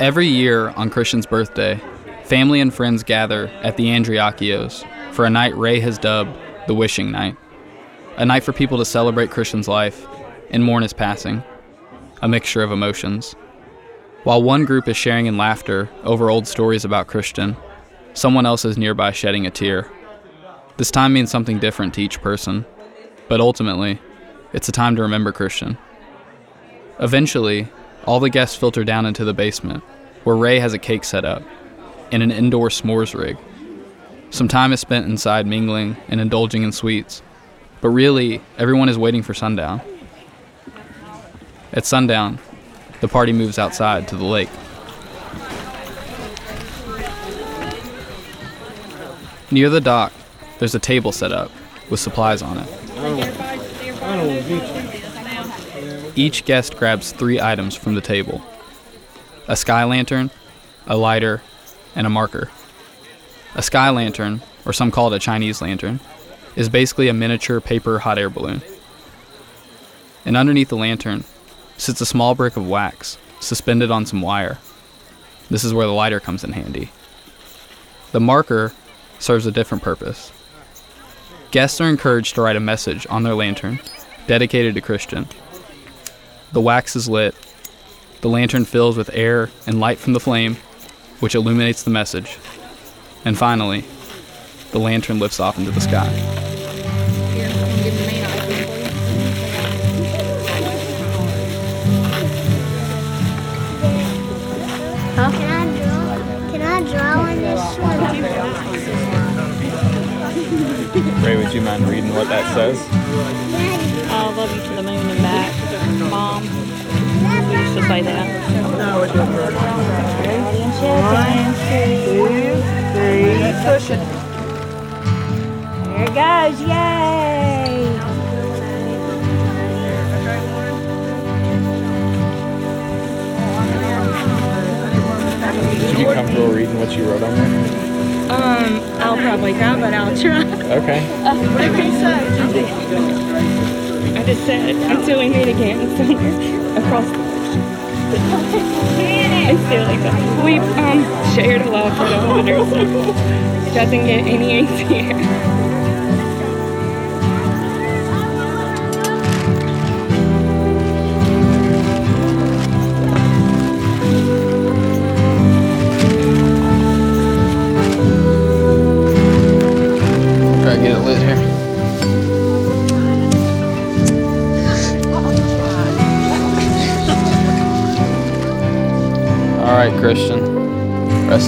Every year on Christian's birthday, family and friends gather at the Andreacchios for a night Ray has dubbed the Wishing Night. A night for people to celebrate Christian's life and mourn his passing. A mixture of emotions. While one group is sharing in laughter over old stories about Christian, someone else is nearby shedding a tear. This time means something different to each person, but ultimately, it's a time to remember Christian. Eventually, all the guests filter down into the basement, where Ray has a cake set up, in an indoor s'mores rig. Some time is spent inside mingling and indulging in sweets, but really, everyone is waiting for sundown. At sundown, the party moves outside to the lake. Near the dock, there's a table set up with supplies on it. Each guest grabs three items from the table a sky lantern, a lighter, and a marker. A sky lantern, or some call it a Chinese lantern, is basically a miniature paper hot air balloon. And underneath the lantern sits a small brick of wax suspended on some wire. This is where the lighter comes in handy. The marker serves a different purpose. Guests are encouraged to write a message on their lantern dedicated to Christian. The wax is lit. The lantern fills with air and light from the flame, which illuminates the message. And finally, the lantern lifts off into the sky. Can I draw? Can I draw on this one? Ray, would you mind reading what that says? I'll love you to the moon and back, Mom. We used to say that. One, two, three, push it. There it goes, yay! Would you be comfortable reading what you wrote on there? Um, I'll probably cry, but I'll try. Okay. what did you say? Just said until we meet again somewhere across the It's still like that. We've um shared a lot for the so it doesn't get any easier.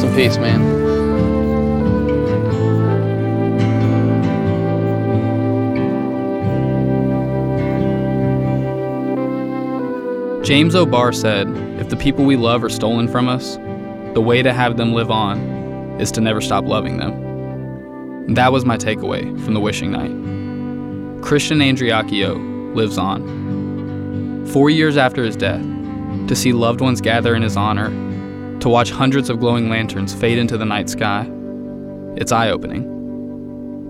Rest in peace, man. James O'Barr said, If the people we love are stolen from us, the way to have them live on is to never stop loving them. And that was my takeaway from the wishing night. Christian Andreacchio lives on. Four years after his death, to see loved ones gather in his honor, to watch hundreds of glowing lanterns fade into the night sky, it's eye opening.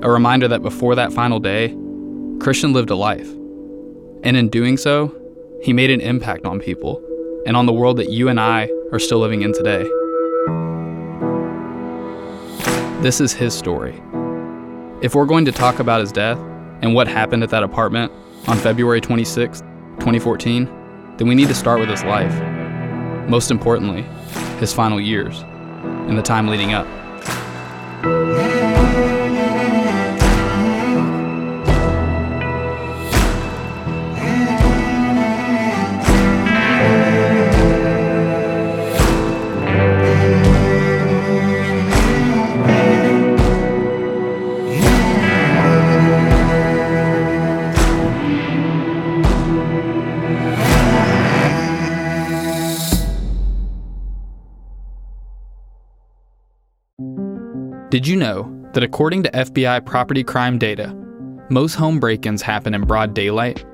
A reminder that before that final day, Christian lived a life. And in doing so, he made an impact on people and on the world that you and I are still living in today. This is his story. If we're going to talk about his death and what happened at that apartment on February 26, 2014, then we need to start with his life. Most importantly, his final years and the time leading up. Did you know that according to FBI property crime data, most home break ins happen in broad daylight?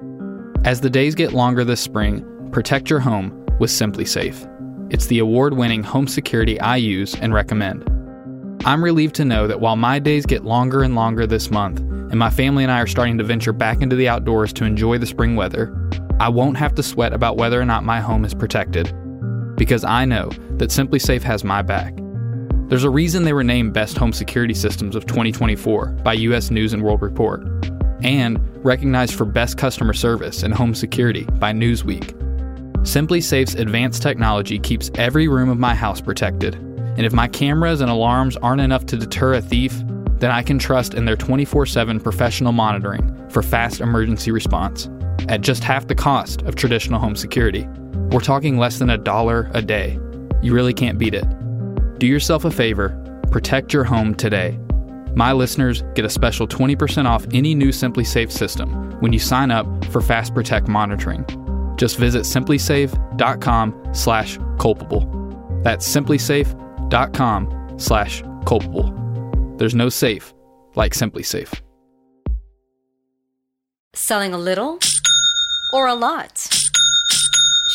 As the days get longer this spring, protect your home with SimpliSafe. It's the award winning home security I use and recommend. I'm relieved to know that while my days get longer and longer this month, and my family and I are starting to venture back into the outdoors to enjoy the spring weather, I won't have to sweat about whether or not my home is protected. Because I know that SimpliSafe has my back. There's a reason they were named Best Home Security Systems of 2024 by US News and World Report, and recognized for Best Customer Service and Home Security by Newsweek. SimpliSafe's advanced technology keeps every room of my house protected, and if my cameras and alarms aren't enough to deter a thief, then I can trust in their 24 7 professional monitoring for fast emergency response at just half the cost of traditional home security. We're talking less than a dollar a day. You really can't beat it. Do yourself a favor, protect your home today. My listeners get a special 20% off any new SimpliSafe system when you sign up for Fast Protect monitoring. Just visit simplisafe.com slash culpable. That's simplisafe.com slash culpable. There's no safe like SimpliSafe. Selling a little or a lot?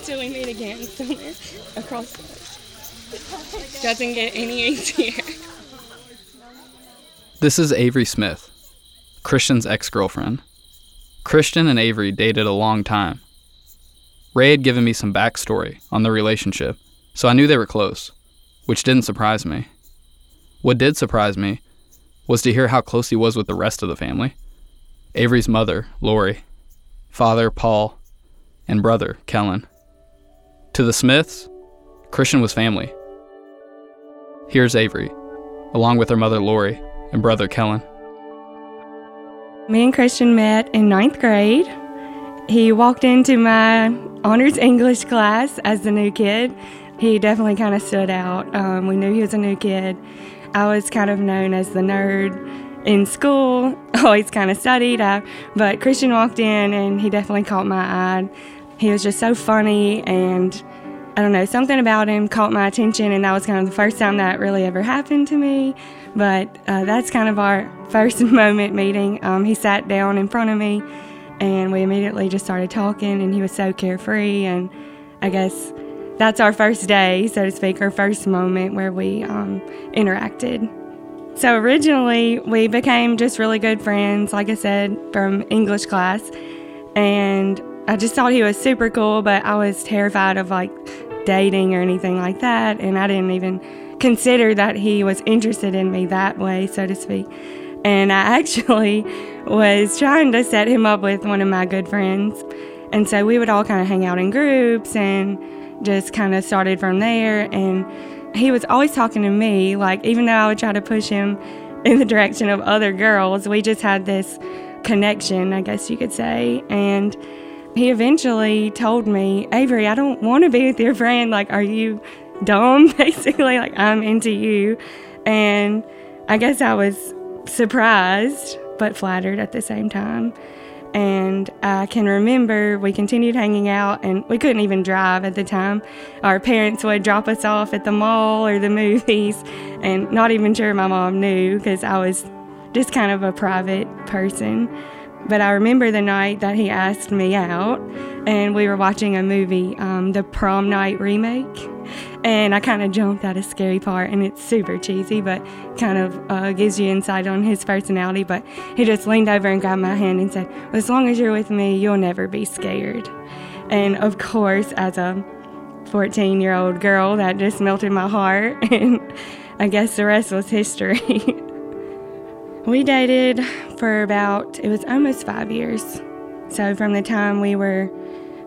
Until we meet again somewhere across. the Doesn't get any easier. This is Avery Smith, Christian's ex girlfriend. Christian and Avery dated a long time. Ray had given me some backstory on their relationship, so I knew they were close, which didn't surprise me. What did surprise me was to hear how close he was with the rest of the family Avery's mother, Lori, father, Paul, and brother, Kellen. To the Smiths, Christian was family. Here's Avery, along with her mother, Lori, and brother, Kellen. Me and Christian met in ninth grade. He walked into my honors English class as the new kid. He definitely kind of stood out. Um, we knew he was a new kid. I was kind of known as the nerd in school, always kind of studied. Uh, but Christian walked in and he definitely caught my eye. He was just so funny and I don't know, something about him caught my attention, and that was kind of the first time that really ever happened to me. But uh, that's kind of our first moment meeting. Um, he sat down in front of me, and we immediately just started talking, and he was so carefree. And I guess that's our first day, so to speak, our first moment where we um, interacted. So originally, we became just really good friends, like I said, from English class. And I just thought he was super cool, but I was terrified of like dating or anything like that. And I didn't even consider that he was interested in me that way, so to speak. And I actually was trying to set him up with one of my good friends. And so we would all kind of hang out in groups and just kind of started from there. And he was always talking to me, like, even though I would try to push him in the direction of other girls, we just had this connection, I guess you could say. And he eventually told me, Avery, I don't want to be with your friend. Like, are you dumb? Basically, like, I'm into you. And I guess I was surprised, but flattered at the same time. And I can remember we continued hanging out, and we couldn't even drive at the time. Our parents would drop us off at the mall or the movies, and not even sure my mom knew because I was just kind of a private person. But I remember the night that he asked me out, and we were watching a movie, um, the Prom Night remake. And I kind of jumped at a scary part, and it's super cheesy, but kind of uh, gives you insight on his personality. But he just leaned over and grabbed my hand and said, well, As long as you're with me, you'll never be scared. And of course, as a 14 year old girl, that just melted my heart. And I guess the rest was history. we dated for about, it was almost five years. So from the time we were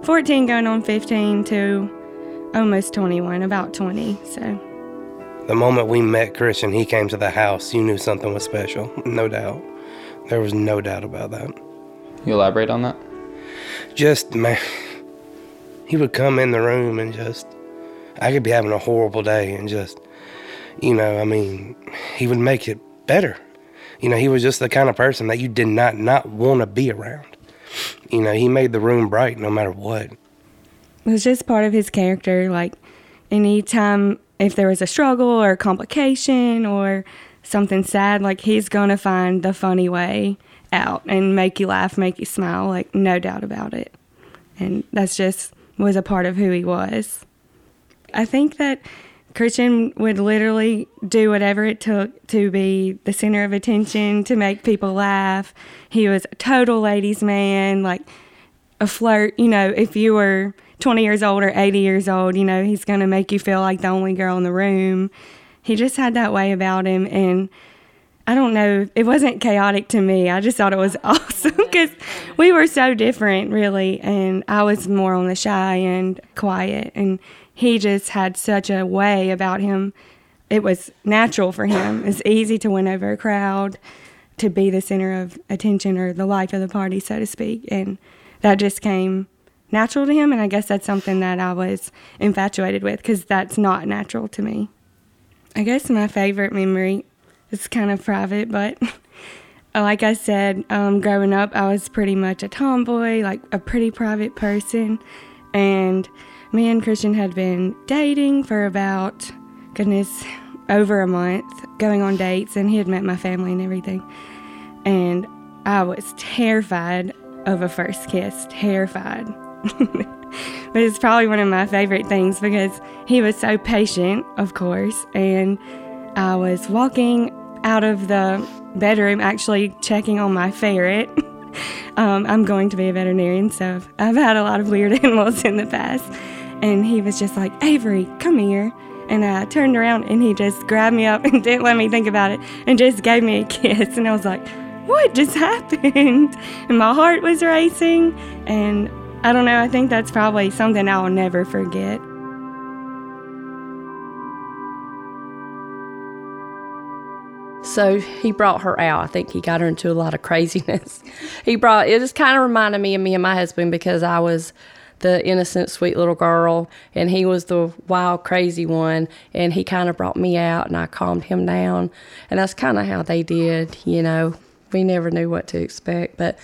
14 going on 15 to almost 21, about 20. So The moment we met Christian, he came to the house, you knew something was special, no doubt. There was no doubt about that. You elaborate on that? Just, man, he would come in the room and just, I could be having a horrible day and just, you know, I mean, he would make it better. You know, he was just the kind of person that you did not not want to be around. You know, he made the room bright no matter what. it was just part of his character. Like anytime if there was a struggle or complication or something sad, like he's gonna find the funny way out and make you laugh, make you smile, like no doubt about it. And that's just was a part of who he was. I think that Christian would literally do whatever it took to be the center of attention, to make people laugh. He was a total ladies' man, like a flirt. You know, if you were 20 years old or 80 years old, you know, he's going to make you feel like the only girl in the room. He just had that way about him. And I don't know, it wasn't chaotic to me. I just thought it was awesome because we were so different, really. And I was more on the shy and quiet. And he just had such a way about him. It was natural for him. It's easy to win over a crowd, to be the center of attention or the life of the party, so to speak. And that just came natural to him. And I guess that's something that I was infatuated with because that's not natural to me. I guess my favorite memory is kind of private, but like I said, um, growing up, I was pretty much a tomboy, like a pretty private person. And me and Christian had been dating for about, goodness, over a month, going on dates, and he had met my family and everything. And I was terrified of a first kiss, terrified. but it's probably one of my favorite things because he was so patient, of course. And I was walking out of the bedroom, actually checking on my ferret. um, I'm going to be a veterinarian, so I've had a lot of weird animals in the past. And he was just like, Avery, come here. And I turned around and he just grabbed me up and didn't let me think about it and just gave me a kiss. And I was like, what just happened? And my heart was racing. And I don't know, I think that's probably something I'll never forget. So he brought her out. I think he got her into a lot of craziness. he brought it just kind of reminded me of me and my husband because I was the innocent, sweet little girl, and he was the wild, crazy one. And he kind of brought me out, and I calmed him down. And that's kind of how they did, you know. We never knew what to expect, but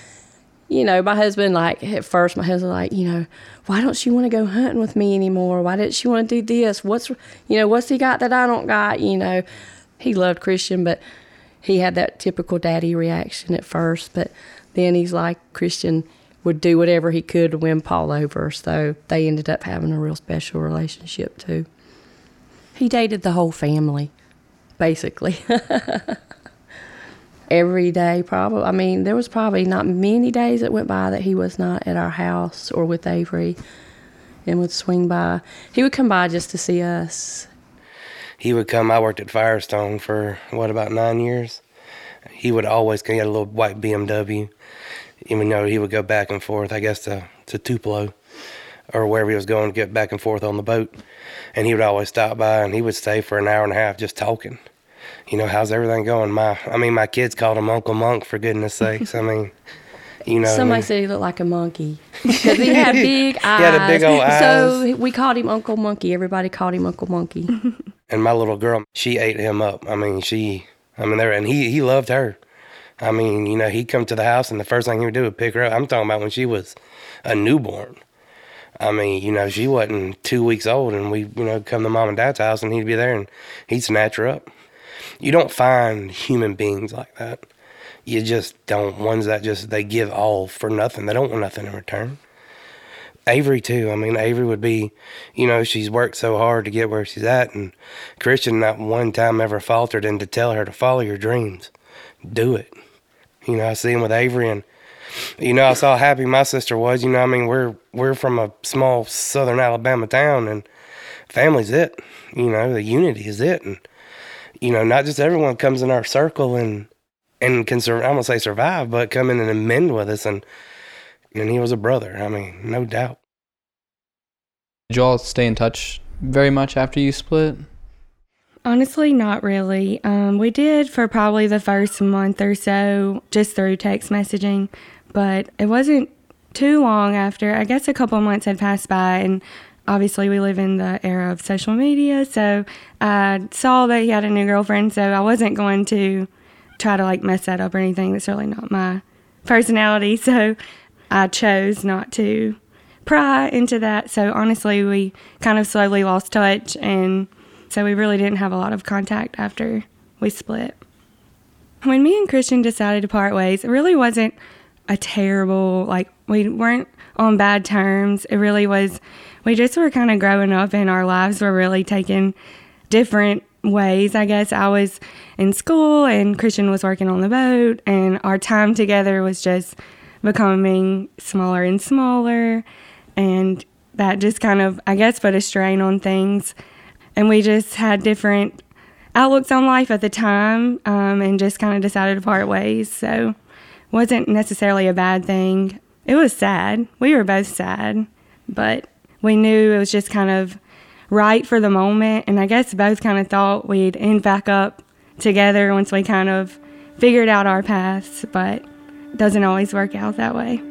you know, my husband, like, at first, my husband, like, you know, why don't she want to go hunting with me anymore? Why didn't she want to do this? What's, you know, what's he got that I don't got? You know, he loved Christian, but he had that typical daddy reaction at first. But then he's like, Christian would do whatever he could to win Paul over. So they ended up having a real special relationship, too. He dated the whole family, basically. every day probably i mean there was probably not many days that went by that he was not at our house or with avery and would swing by he would come by just to see us he would come i worked at firestone for what about nine years he would always get a little white bmw even though he would go back and forth i guess to, to tupelo or wherever he was going to get back and forth on the boat and he would always stop by and he would stay for an hour and a half just talking you know, how's everything going? My, I mean, my kids called him Uncle Monk for goodness sakes. I mean, you know, somebody I mean, said he looked like a monkey because he had big eyes. he had a big old eyes. So we called him Uncle Monkey. Everybody called him Uncle Monkey. And my little girl, she ate him up. I mean, she, I mean, there, and he, he loved her. I mean, you know, he'd come to the house and the first thing he would do would pick her up. I'm talking about when she was a newborn. I mean, you know, she wasn't two weeks old, and we, you know, come to mom and dad's house, and he'd be there, and he'd snatch her up. You don't find human beings like that. You just don't. Ones that just they give all for nothing. They don't want nothing in return. Avery too. I mean, Avery would be, you know, she's worked so hard to get where she's at, and Christian not one time ever faltered in to tell her to follow your dreams, do it. You know, I see him with Avery, and you know, I saw how happy my sister was. You know, I mean, we're we're from a small southern Alabama town, and family's it. You know, the unity is it, and you know, not just everyone comes in our circle and and can sur- I'm gonna say survive, but come in and amend with us, and and he was a brother. I mean, no doubt. Did you all stay in touch very much after you split? Honestly, not really. Um, we did for probably the first month or so, just through text messaging, but it wasn't too long after. I guess a couple months had passed by, and obviously we live in the era of social media so i saw that he had a new girlfriend so i wasn't going to try to like mess that up or anything that's really not my personality so i chose not to pry into that so honestly we kind of slowly lost touch and so we really didn't have a lot of contact after we split when me and christian decided to part ways it really wasn't a terrible like we weren't on bad terms it really was we just were kind of growing up and our lives were really taking different ways. I guess I was in school and Christian was working on the boat, and our time together was just becoming smaller and smaller. And that just kind of, I guess, put a strain on things. And we just had different outlooks on life at the time um, and just kind of decided to part ways. So, wasn't necessarily a bad thing. It was sad. We were both sad, but we knew it was just kind of right for the moment. And I guess both kind of thought we'd end back up together once we kind of figured out our paths, but it doesn't always work out that way.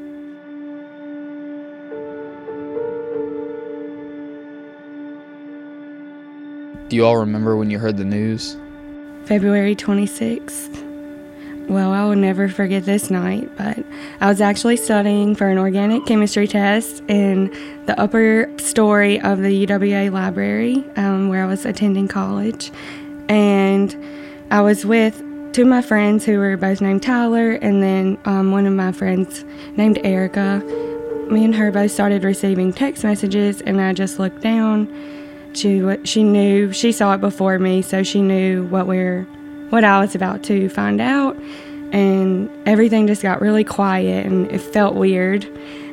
Do you all remember when you heard the news? February 26th. Well, I will never forget this night, but I was actually studying for an organic chemistry test in the upper story of the UWA library um, where I was attending college. And I was with two of my friends who were both named Tyler, and then um, one of my friends named Erica. Me and her both started receiving text messages, and I just looked down. She she knew she saw it before me, so she knew what we're what I was about to find out. And everything just got really quiet and it felt weird.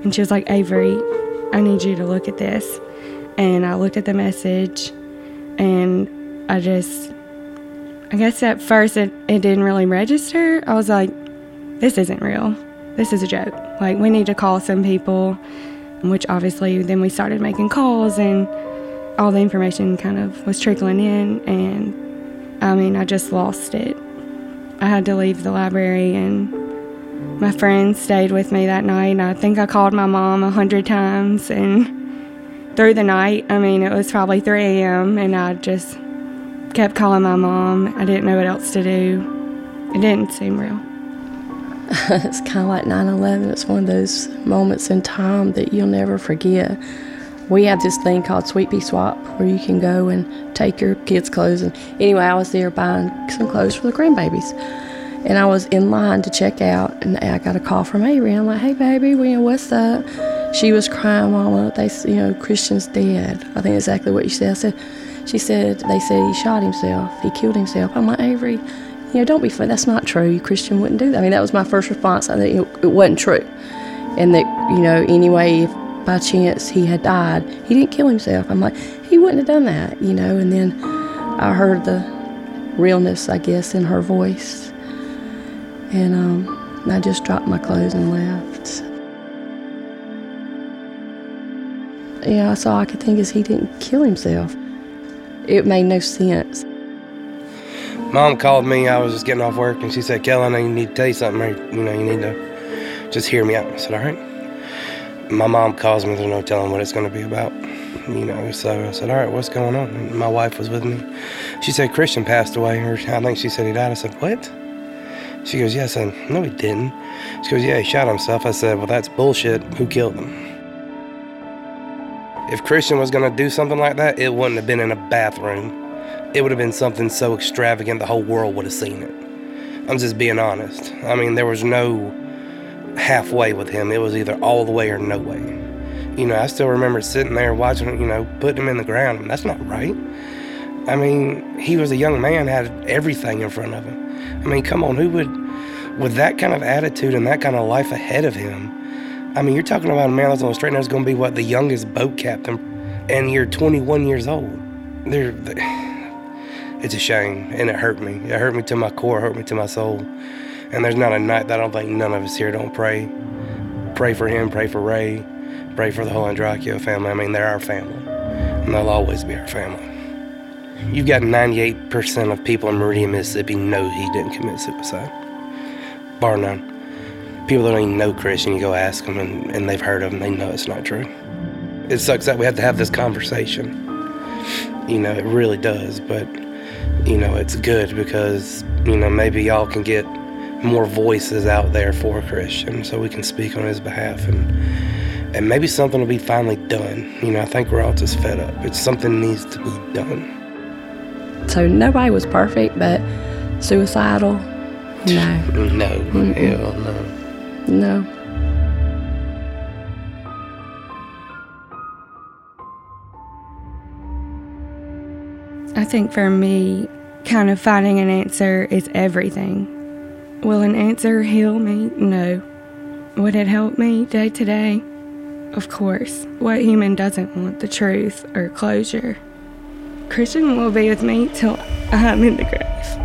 And she was like, Avery, I need you to look at this. And I looked at the message and I just, I guess at first it, it didn't really register. I was like, this isn't real. This is a joke. Like, we need to call some people, which obviously then we started making calls and all the information kind of was trickling in. And I mean, I just lost it. I had to leave the library, and my friends stayed with me that night. I think I called my mom a hundred times, and through the night, I mean, it was probably 3 a.m., and I just kept calling my mom. I didn't know what else to do. It didn't seem real. it's kind of like 9 11. It's one of those moments in time that you'll never forget. We have this thing called Sweet Pea Swap where you can go and take your kids' clothes. And anyway, I was there buying some clothes for the grandbabies. And I was in line to check out, and I got a call from Avery. I'm like, hey, baby, what's up? She was crying, Mama. They, you know, Christian's dead. I think exactly what you said. I said, she said, they said he shot himself. He killed himself. I'm like, Avery, you know, don't be funny. That's not true. Christian wouldn't do that. I mean, that was my first response. I think it, it wasn't true. And that, you know, anyway, if by chance he had died, he didn't kill himself. I'm like, he wouldn't have done that, you know. And then I heard the realness, I guess, in her voice. And um, I just dropped my clothes and left. Yeah, that's all I could think is he didn't kill himself. It made no sense. Mom called me. I was just getting off work, and she said, "Kelly, I need to tell you something. You know, you need to just hear me out." I said, "All right." My mom calls me. There's no telling what it's going to be about. You know, so I said, "All right, what's going on?" And my wife was with me. She said Christian passed away, or I think she said he died. I said, "What?" She goes, "Yeah." I said, "No, he didn't." She goes, "Yeah, he shot himself." I said, "Well, that's bullshit. Who killed him?" If Christian was going to do something like that, it wouldn't have been in a bathroom. It would have been something so extravagant the whole world would have seen it. I'm just being honest. I mean, there was no halfway with him. It was either all the way or no way. You know, I still remember sitting there watching, you know, putting him in the ground. I mean, that's not right. I mean, he was a young man, had everything in front of him. I mean, come on, who would, with that kind of attitude and that kind of life ahead of him, I mean, you're talking about a man that's on the straight narrow is going to be what the youngest boat captain, and you're 21 years old. They're, it's a shame, and it hurt me. It hurt me to my core, hurt me to my soul. And there's not a night that I don't think none of us here don't pray. Pray for him, pray for Ray, pray for the whole Andreacchio family. I mean, they're our family, and they'll always be our family. You've got 98% of people in Meridian, Mississippi know he didn't commit suicide, bar none people that don't even know Christian, you go ask them and, and they've heard of him, they know it's not true. It sucks that we have to have this conversation. You know, it really does, but, you know, it's good because, you know, maybe y'all can get more voices out there for Christian so we can speak on his behalf and and maybe something will be finally done. You know, I think we're all just fed up. It's something needs to be done. So nobody was perfect, but suicidal, no. No, Mm-mm. hell no. No. I think for me, kind of finding an answer is everything. Will an answer heal me? No. Would it help me day to day? Of course. What human doesn't want the truth or closure? Christian will be with me till I'm in the grave.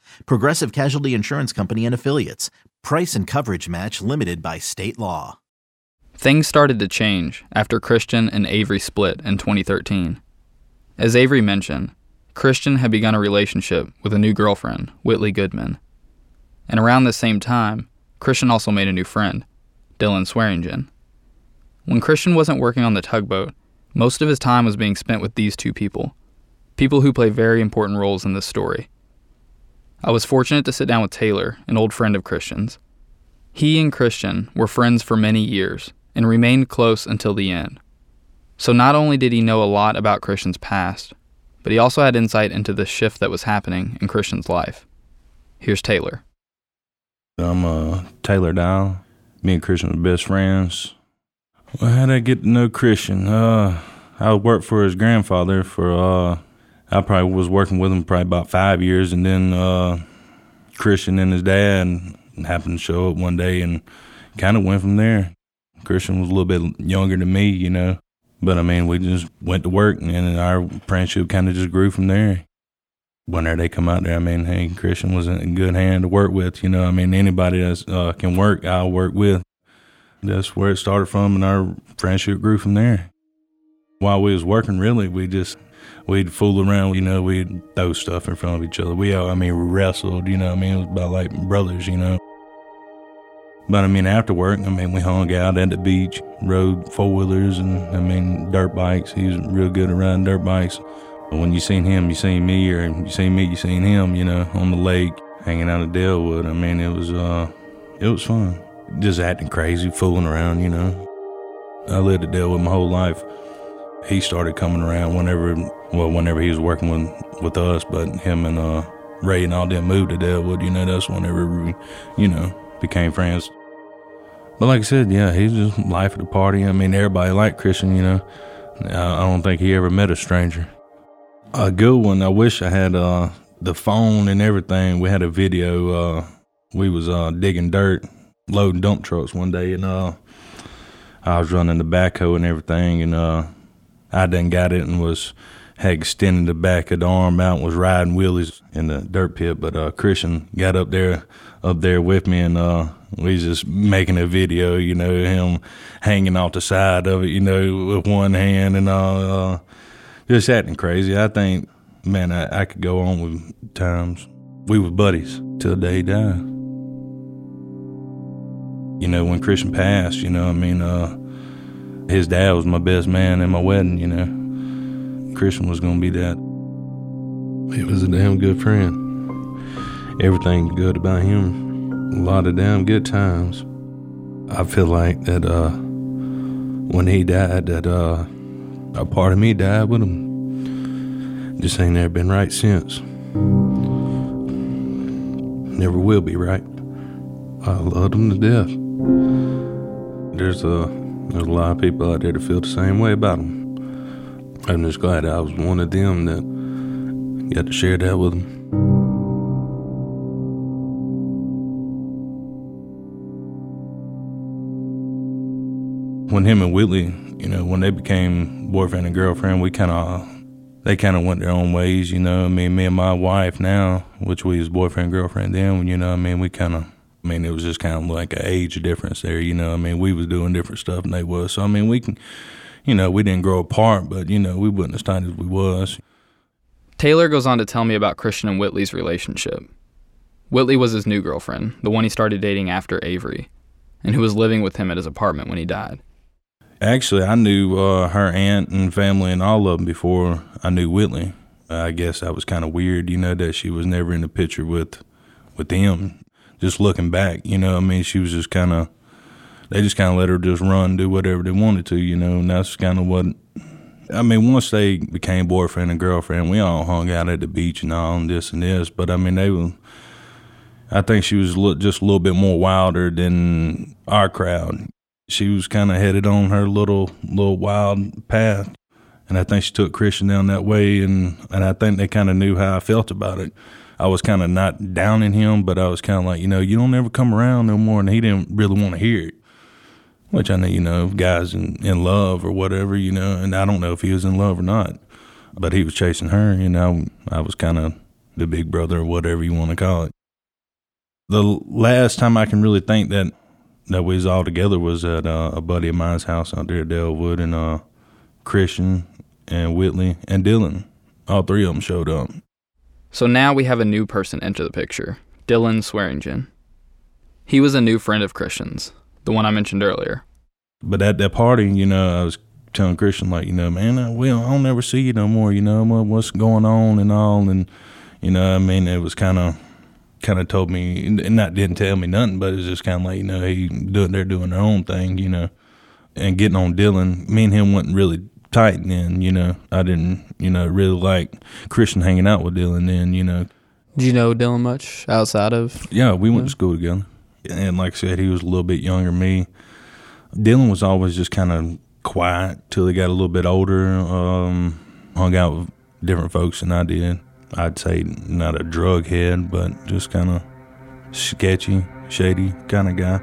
Progressive Casualty Insurance Company and Affiliates. Price and coverage match limited by state law. Things started to change after Christian and Avery split in 2013. As Avery mentioned, Christian had begun a relationship with a new girlfriend, Whitley Goodman. And around the same time, Christian also made a new friend, Dylan Swearingen. When Christian wasn't working on the tugboat, most of his time was being spent with these two people, people who play very important roles in this story. I was fortunate to sit down with Taylor, an old friend of Christian's. He and Christian were friends for many years and remained close until the end. So not only did he know a lot about Christian's past, but he also had insight into the shift that was happening in Christian's life. Here's Taylor. I'm uh, Taylor Dial. Me and Christian were best friends. Well, how did I get to know Christian? Uh, I worked for his grandfather for uh, I probably was working with him probably about five years, and then uh, Christian and his dad happened to show up one day, and kind of went from there. Christian was a little bit younger than me, you know, but I mean, we just went to work, and our friendship kind of just grew from there. Whenever they come out there, I mean, hey, Christian was a good hand to work with, you know. I mean, anybody that uh, can work, I'll work with. That's where it started from, and our friendship grew from there. While we was working, really, we just we'd fool around, you know, we'd throw stuff in front of each other. We, all, I mean, we wrestled, you know, I mean, it was about like brothers, you know. But I mean, after work, I mean, we hung out at the beach, rode four wheelers and I mean, dirt bikes. He was real good at riding dirt bikes. But when you seen him, you seen me, or you seen me, you seen him, you know, on the lake, hanging out at Dalewood. I mean, it was, uh, it was fun. Just acting crazy, fooling around, you know. I lived at Dalewood my whole life he started coming around whenever, well, whenever he was working with with us. But him and uh, Ray and all them moved to Dalewood. You know, that's whenever we, you know, became friends. But like I said, yeah, he's just life of the party. I mean, everybody liked Christian. You know, I don't think he ever met a stranger. A good one. I wish I had uh, the phone and everything. We had a video. Uh, we was uh, digging dirt, loading dump trucks one day, and uh, I was running the backhoe and everything, and uh, I done got it and was had extended the back of the arm out and was riding wheelies in the dirt pit. But uh, Christian got up there up there with me and uh, we just making a video, you know, him hanging off the side of it, you know, with one hand and uh, uh just acting crazy. I think, man, I, I could go on with times. We was buddies till the day he died. You know, when Christian passed, you know, I mean, uh, his dad was my best man in my wedding, you know. Christian was going to be that. He was a damn good friend. Everything good about him. A lot of damn good times. I feel like that uh, when he died, that uh, a part of me died with him. Just ain't never been right since. Never will be right. I loved him to death. There's a there's a lot of people out there that feel the same way about them. I'm just glad I was one of them that got to share that with them. When him and Whitley, you know, when they became boyfriend and girlfriend, we kind of they kind of went their own ways, you know. I mean, me and my wife now, which we was boyfriend girlfriend then, you know, I mean, we kind of I mean, it was just kind of like an age difference there, you know. I mean, we was doing different stuff than they was. So I mean, we can, you know, we didn't grow apart, but you know, we wasn't as tight as we was. Taylor goes on to tell me about Christian and Whitley's relationship. Whitley was his new girlfriend, the one he started dating after Avery, and who was living with him at his apartment when he died. Actually, I knew uh, her aunt and family and all of them before I knew Whitley. I guess that was kind of weird, you know, that she was never in the picture with with them. Just looking back, you know, I mean, she was just kind of they just kind of let her just run, do whatever they wanted to, you know, and that's kind of what. I mean, once they became boyfriend and girlfriend, we all hung out at the beach and all and this and this. But I mean, they were. I think she was just a little bit more wilder than our crowd. She was kind of headed on her little little wild path, and I think she took Christian down that way, and and I think they kind of knew how I felt about it. I was kind of not downing him, but I was kind of like, you know, you don't ever come around no more, and he didn't really want to hear it which I know, you know, guys in, in love or whatever, you know, and I don't know if he was in love or not, but he was chasing her, you know, I was kind of the big brother or whatever you want to call it. The last time I can really think that that we was all together was at uh, a buddy of mine's house out there at Dalewood, and uh, Christian and Whitley and Dylan, all three of them showed up. So now we have a new person enter the picture, Dylan Swearingen. He was a new friend of Christian's, the one I mentioned earlier. But at that party, you know, I was telling Christian like, you know, man, uh, I, will I'll never see you no more. You know uh, what's going on and all, and you know, I mean, it was kind of kind of told me, and not didn't tell me nothing, but it was just kind of like, you know, he doing they're doing their own thing, you know, and getting on Dylan. Me and him wasn't really tight then, you know. I didn't, you know, really like Christian hanging out with Dylan then, you know. Did you know Dylan much outside of? Yeah, we went to school together and like I said, he was a little bit younger than me. Dylan was always just kind of quiet till he got a little bit older. Um, hung out with different folks than I did. I'd say not a drug head, but just kind of sketchy, shady kind of guy.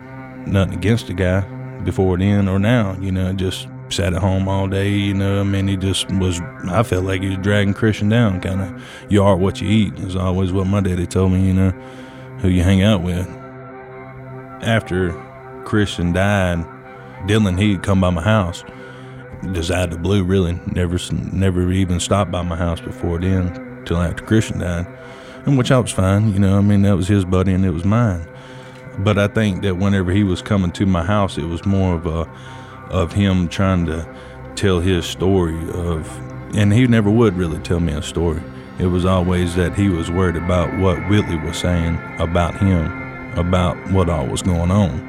Nothing against the guy before then or now, you know, just sat at home all day, you know. I mean, he just was, I felt like he was dragging Christian down, kind of. You are what you eat, is always what my daddy told me, you know, who you hang out with after Christian died, Dylan he'd come by my house, just out of the blue. Really, never never even stopped by my house before then, till after Christian died, and which I was fine. You know, I mean that was his buddy and it was mine. But I think that whenever he was coming to my house, it was more of a of him trying to tell his story of, and he never would really tell me a story. It was always that he was worried about what Whitley was saying about him about what all was going on.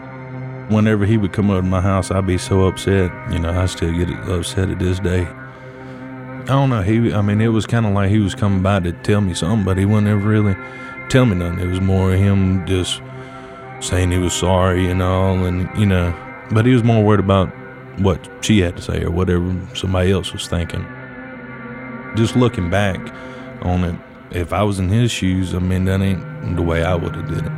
Whenever he would come over to my house, I'd be so upset. You know, I still get upset at this day. I don't know. He, I mean, it was kind of like he was coming by to tell me something, but he wouldn't ever really tell me nothing. It was more him just saying he was sorry and all, and you know, but he was more worried about what she had to say or whatever somebody else was thinking. Just looking back on it, if I was in his shoes, I mean, that ain't the way I would have did it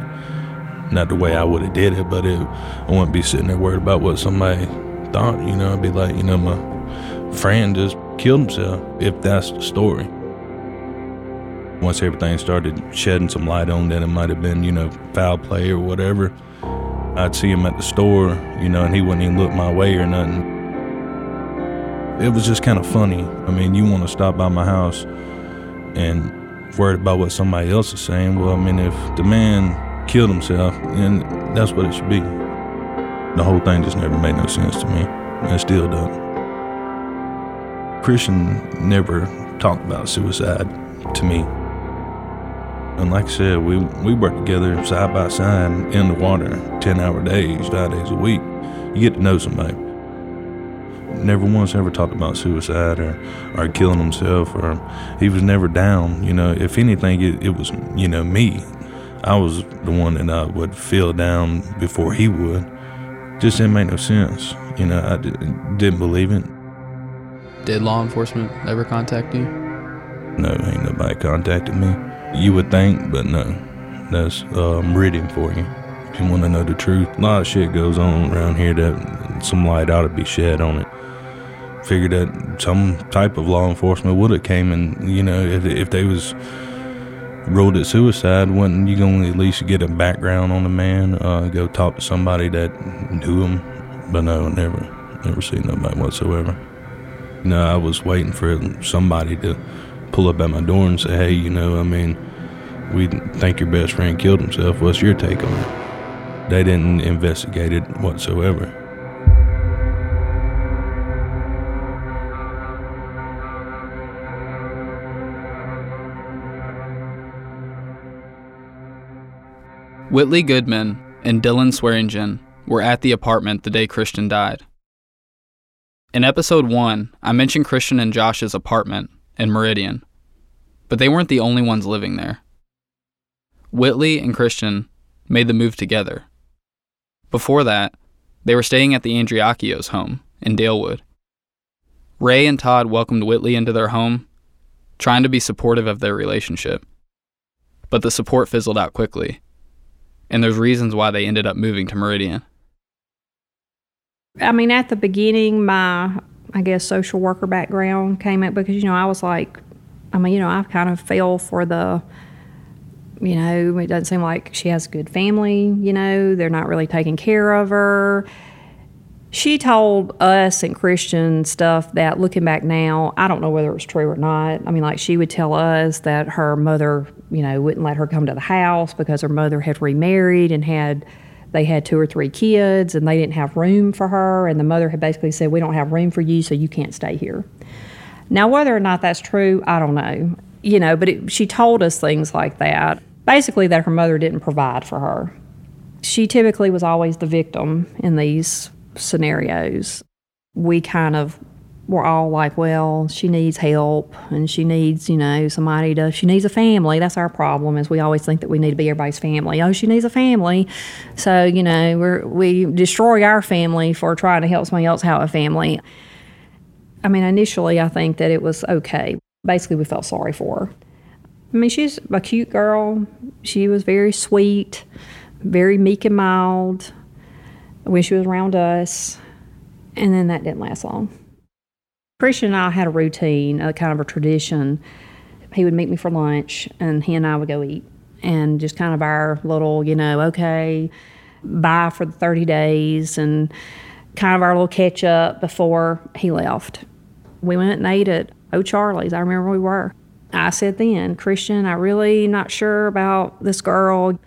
not the way I would have did it, but it, I wouldn't be sitting there worried about what somebody thought. You know, I'd be like, you know, my friend just killed himself. If that's the story. Once everything started shedding some light on that it might have been, you know, foul play or whatever, I'd see him at the store, you know, and he wouldn't even look my way or nothing. It was just kind of funny. I mean, you want to stop by my house and worried about what somebody else is saying. Well, I mean, if the man killed himself, then that's what it should be. The whole thing just never made no sense to me, and it still doesn't. Christian never talked about suicide to me. And like I said, we, we work together side by side in the water, 10 hour days, five days a week. You get to know somebody. Never once ever talked about suicide or, or killing himself, or he was never down. You know, if anything, it, it was, you know, me I was the one that I would feel down before he would. Just didn't make no sense. You know, I didn't believe it. Did law enforcement ever contact you? No, ain't nobody contacted me. You would think, but no. That's uh, Meridian for you. If you want to know the truth, a lot of shit goes on around here that some light ought to be shed on it. Figured that some type of law enforcement would have came and, you know, if, if they was ruled it suicide, wouldn't you going to at least get a background on the man? Uh, go talk to somebody that knew him? But no, never, never seen nobody whatsoever. No, I was waiting for somebody to pull up at my door and say, hey, you know, I mean, We think your best friend killed himself. What's your take on it? They didn't investigate it whatsoever. Whitley Goodman and Dylan Swearingen were at the apartment the day Christian died. In episode 1, I mentioned Christian and Josh's apartment in Meridian, but they weren't the only ones living there. Whitley and Christian made the move together. Before that, they were staying at the Andreacchios home in Dalewood. Ray and Todd welcomed Whitley into their home, trying to be supportive of their relationship. But the support fizzled out quickly, and there's reasons why they ended up moving to Meridian. I mean, at the beginning, my, I guess, social worker background came up because, you know, I was like, I mean, you know, I kind of fell for the, you know, it doesn't seem like she has a good family, you know, they're not really taking care of her. She told us and Christian stuff that looking back now, I don't know whether it was true or not. I mean, like she would tell us that her mother, you know, wouldn't let her come to the house because her mother had remarried and had they had two or three kids and they didn't have room for her and the mother had basically said we don't have room for you so you can't stay here. Now whether or not that's true i don't know you know but it, she told us things like that basically that her mother didn't provide for her. She typically was always the victim in these scenarios. We kind of we're all like, well, she needs help and she needs, you know, somebody to, she needs a family. That's our problem is we always think that we need to be everybody's family. Oh, she needs a family. So, you know, we're, we destroy our family for trying to help somebody else have a family. I mean, initially, I think that it was okay. Basically, we felt sorry for her. I mean, she's a cute girl. She was very sweet, very meek and mild when she was around us. And then that didn't last long. Christian and I had a routine, a kind of a tradition. He would meet me for lunch, and he and I would go eat, and just kind of our little, you know, okay, bye for the 30 days, and kind of our little catch up before he left. We went and ate at O'Charlie's. I remember we were. I said then, Christian, I really not sure about this girl.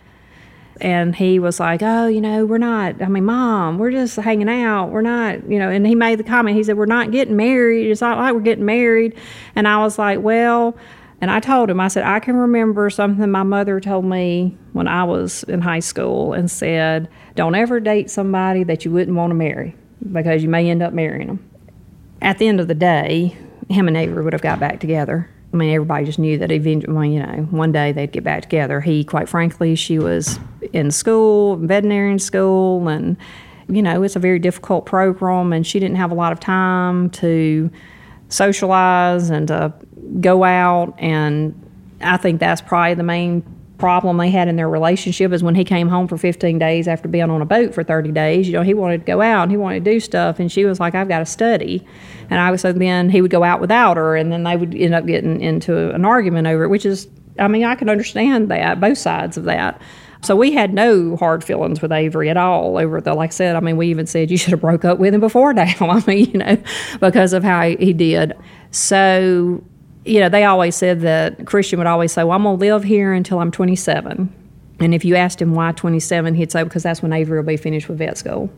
And he was like, Oh, you know, we're not, I mean, mom, we're just hanging out. We're not, you know, and he made the comment, he said, We're not getting married. It's not like we're getting married. And I was like, Well, and I told him, I said, I can remember something my mother told me when I was in high school and said, Don't ever date somebody that you wouldn't want to marry because you may end up marrying them. At the end of the day, him and Avery would have got back together. I mean, everybody just knew that eventually, you know, one day they'd get back together. He, quite frankly, she was in school, veterinarian school, and, you know, it's a very difficult program, and she didn't have a lot of time to socialize and to go out. And I think that's probably the main problem they had in their relationship is when he came home for 15 days after being on a boat for 30 days. You know, he wanted to go out and he wanted to do stuff, and she was like, "I've got to study," and I was so then he would go out without her, and then they would end up getting into an argument over it, which is, I mean, I can understand that both sides of that. So we had no hard feelings with Avery at all over the. Like I said, I mean, we even said you should have broke up with him before now. I mean, you know, because of how he did. So you know, they always said that Christian would always say, Well, I'm going to live here until I'm 27. And if you asked him why 27, he'd say, Because that's when Avery will be finished with vet school.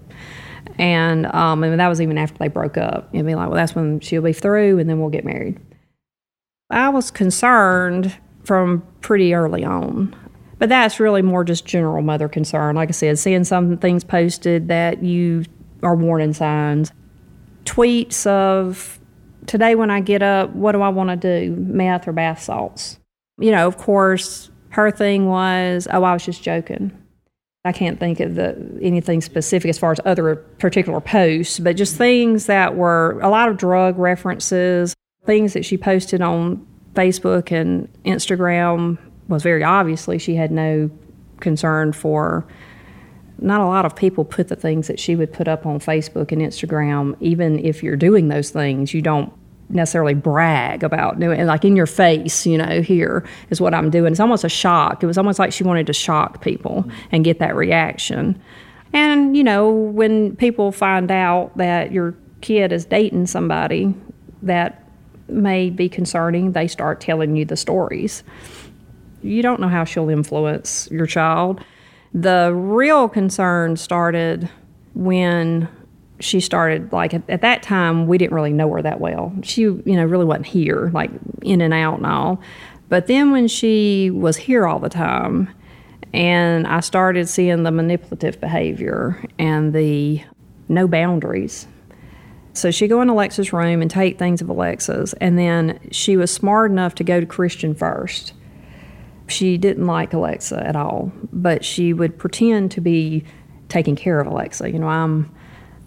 And, um, and that was even after they broke up. He'd be like, Well, that's when she'll be through, and then we'll get married. I was concerned from pretty early on. But that's really more just general mother concern. Like I said, seeing some things posted that you are warning signs. Tweets of today when I get up, what do I want to do? Meth or bath salts? You know, of course, her thing was, oh, I was just joking. I can't think of the, anything specific as far as other particular posts, but just things that were a lot of drug references, things that she posted on Facebook and Instagram was very obviously she had no concern for. Not a lot of people put the things that she would put up on Facebook and Instagram, even if you're doing those things, you don't necessarily brag about doing it. Like in your face, you know, here is what I'm doing. It's almost a shock. It was almost like she wanted to shock people and get that reaction. And, you know, when people find out that your kid is dating somebody that may be concerning, they start telling you the stories you don't know how she'll influence your child. The real concern started when she started like at, at, that time we didn't really know her that well. She you know really wasn't here like in and out and all. But then when she was here all the time and i started seeing the manipulative behavior and the no boundaries. So she'd go in alexa's room and take things of alexa's and then she was smart enough to go to christian first she didn't like alexa at all but she would pretend to be taking care of alexa you know i'm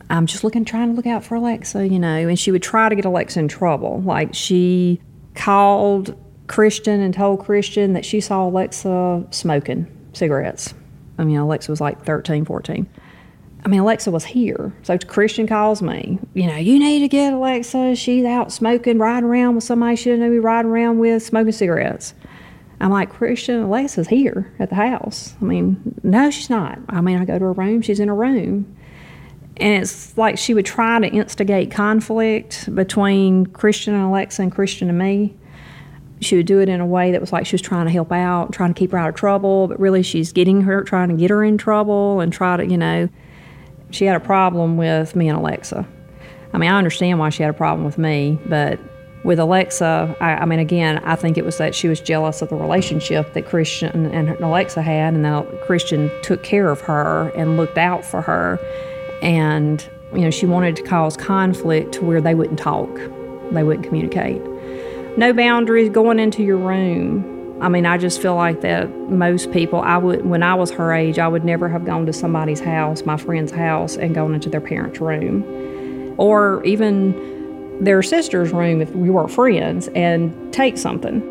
I'm just looking, trying to look out for Alexa, you know. And she would try to get Alexa in trouble. Like she called Christian and told Christian that she saw Alexa smoking cigarettes. I mean, Alexa was like 13, 14. I mean, Alexa was here. So Christian calls me, you know, you need to get Alexa. She's out smoking, riding around with somebody she shouldn't be riding around with, smoking cigarettes. I'm like, Christian, Alexa's here at the house. I mean, no, she's not. I mean, I go to her room, she's in her room. And it's like she would try to instigate conflict between Christian and Alexa and Christian and me. She would do it in a way that was like she was trying to help out, trying to keep her out of trouble, but really she's getting her, trying to get her in trouble and try to, you know. She had a problem with me and Alexa. I mean, I understand why she had a problem with me, but with Alexa, I, I, mean, again, I think it was that she was jealous of the relationship that Christian and Alexa had, and that Christian took care of her and looked out for her. And, you know, she wanted to cause conflict to where they wouldn't talk, they wouldn't communicate. No boundaries going into your room. I mean, I just feel like that most people, I would, when I was her age, I would never have gone to somebody's house, my friend's house, and gone into their parents' room. Or even their sister's room if we weren't friends and take something.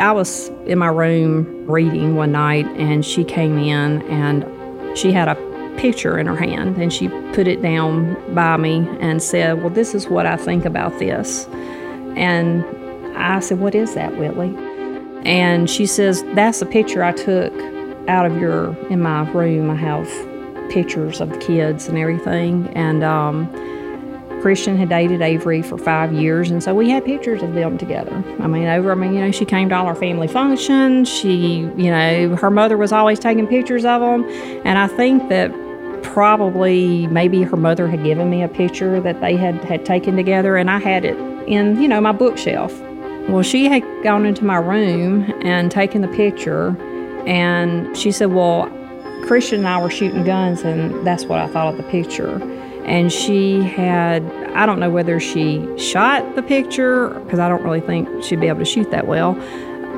I was in my room reading one night and she came in and she had a picture in her hand and she put it down by me and said, Well, this is what I think about this. And I said, What is that, Whitley? And she says, That's a picture I took out of your, in my room. I have pictures of the kids and everything. And um, Christian had dated Avery for five years, and so we had pictures of them together. I mean, over, I mean, you know, she came to all our family functions. She, you know, her mother was always taking pictures of them. And I think that probably maybe her mother had given me a picture that they had, had taken together, and I had it in, you know, my bookshelf. Well, she had gone into my room and taken the picture, and she said, Well, Christian and I were shooting guns, and that's what I thought of the picture. And she had, I don't know whether she shot the picture, because I don't really think she'd be able to shoot that well,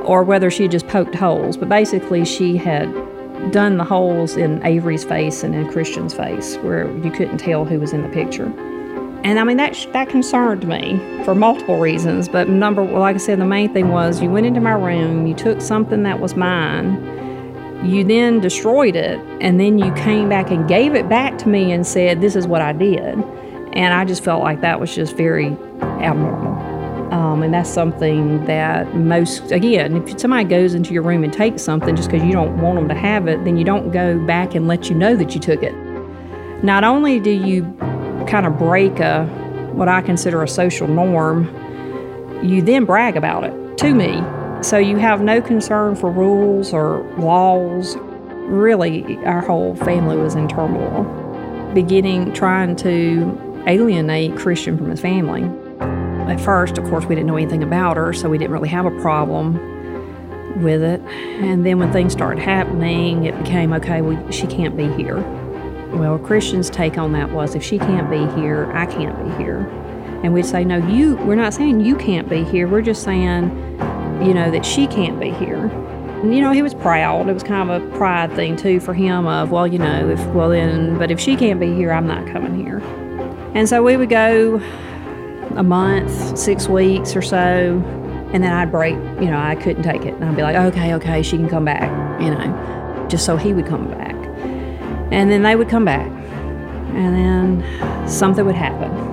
or whether she just poked holes. But basically, she had done the holes in Avery's face and in Christian's face where you couldn't tell who was in the picture. And I mean that that concerned me for multiple reasons, but number like I said the main thing was you went into my room, you took something that was mine, you then destroyed it, and then you came back and gave it back to me and said this is what I did. And I just felt like that was just very abnormal. Um, and that's something that most, again, if somebody goes into your room and takes something just because you don't want them to have it, then you don't go back and let you know that you took it. Not only do you kind of break a, what I consider a social norm, you then brag about it to me. So you have no concern for rules or laws. Really, our whole family was in turmoil, beginning trying to alienate Christian from his family. At first, of course, we didn't know anything about her, so we didn't really have a problem with it. And then when things started happening, it became okay, we, she can't be here. Well, Christian's take on that was if she can't be here, I can't be here. And we'd say, no, you, we're not saying you can't be here. We're just saying, you know, that she can't be here. And, you know, he was proud. It was kind of a pride thing, too, for him of, well, you know, if, well, then, but if she can't be here, I'm not coming here. And so we would go a month, six weeks or so, and then I'd break, you know, I couldn't take it. And I'd be like, okay, okay, she can come back, you know, just so he would come back. And then they would come back, and then something would happen.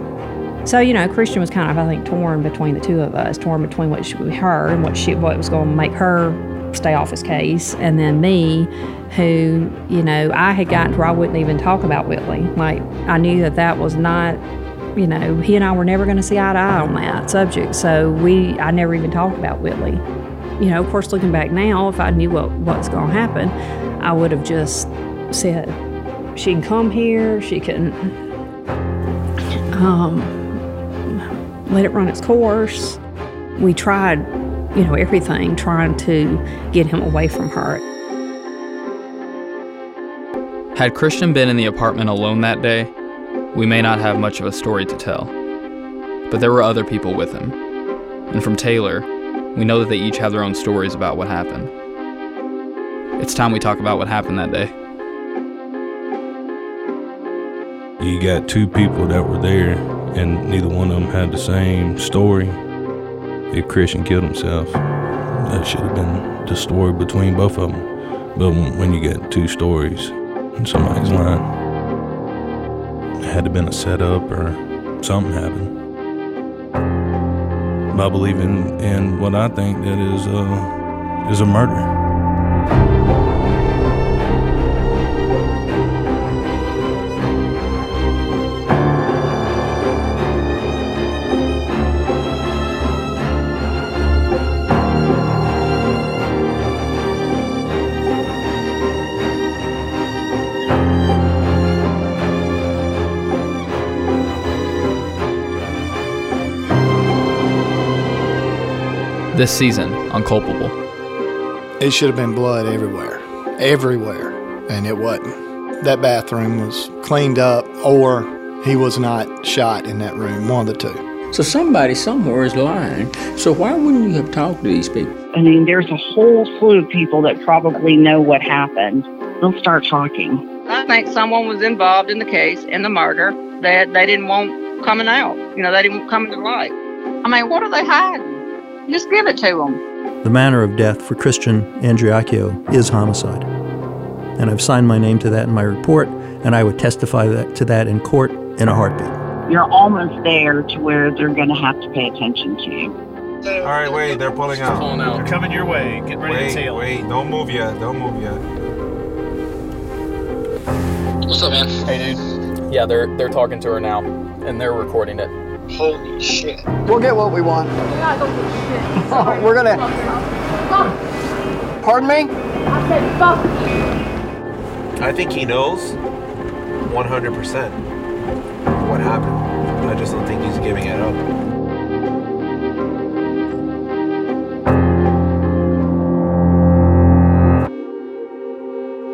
So, you know, Christian was kind of, I think, torn between the two of us, torn between what she, her and what she, what was going to make her stay off his case, and then me, who, you know, I had gotten to where I wouldn't even talk about Whitley. Like, I knew that that was not you know, he and I were never going to see eye to eye on that subject. So we, I never even talked about Whitley. you know, of course, looking back now, if I knew what, what's going to happen, I would have just said, she can come here, she can um, let it run its course. We tried, you know, everything trying to get him away from her. Had Christian been in the apartment alone that day, we may not have much of a story to tell. But there were other people with him. And from Taylor, we know that they each have their own stories about what happened. It's time we talk about what happened that day. You got two people that were there, and neither one of them had the same story. If Christian killed himself, that should have been the story between both of them. But when you get two stories, somebody's lying, it had to been a setup or something happened. I believe in, in what I think that is uh, is a murder. This season on Culpable. It should have been blood everywhere, everywhere, and it wasn't. That bathroom was cleaned up, or he was not shot in that room, one of the two. So somebody somewhere is lying. So why wouldn't you have talked to these people? I mean, there's a whole slew of people that probably know what happened. They'll start talking. I think someone was involved in the case, in the murder, that they didn't want coming out. You know, they didn't want coming to light. I mean, what are they hiding? Just give it to them. The manner of death for Christian Andreacchio is homicide. And I've signed my name to that in my report, and I would testify that, to that in court in a heartbeat. You're almost there to where they're going to have to pay attention to you. All right, wait, they're pulling out. Pulling out. They're coming your way. Get ready wait, to tail. Wait, don't move yet. Don't move yet. What's up, man? Hey, dude. Yeah, they're they're talking to her now, and they're recording it. Holy shit. We'll get what we want. We're gonna. Pardon me? I said fuck. I think he knows 100% what happened. I just don't think he's giving it up.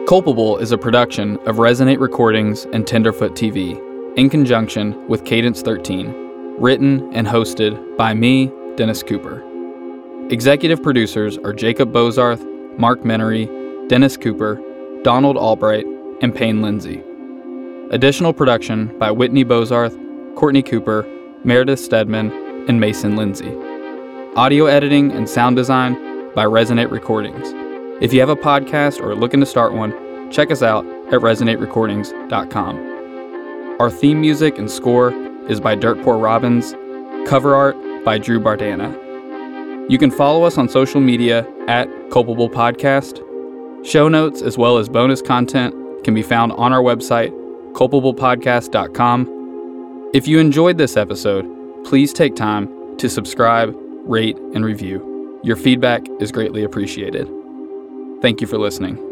Culpable is a production of Resonate Recordings and Tenderfoot TV in conjunction with Cadence 13, written and hosted by me, Dennis Cooper. Executive producers are Jacob Bozarth, Mark Menery, Dennis Cooper, Donald Albright, and Payne Lindsay. Additional production by Whitney Bozarth, Courtney Cooper, Meredith Stedman, and Mason Lindsay. Audio editing and sound design by Resonate Recordings. If you have a podcast or are looking to start one, check us out at resonaterecordings.com. Our theme music and score is by Dirt Poor Robins, cover art by Drew Bardana. You can follow us on social media at Culpable Podcast. Show notes as well as bonus content can be found on our website, culpablepodcast.com. If you enjoyed this episode, please take time to subscribe, rate, and review. Your feedback is greatly appreciated. Thank you for listening.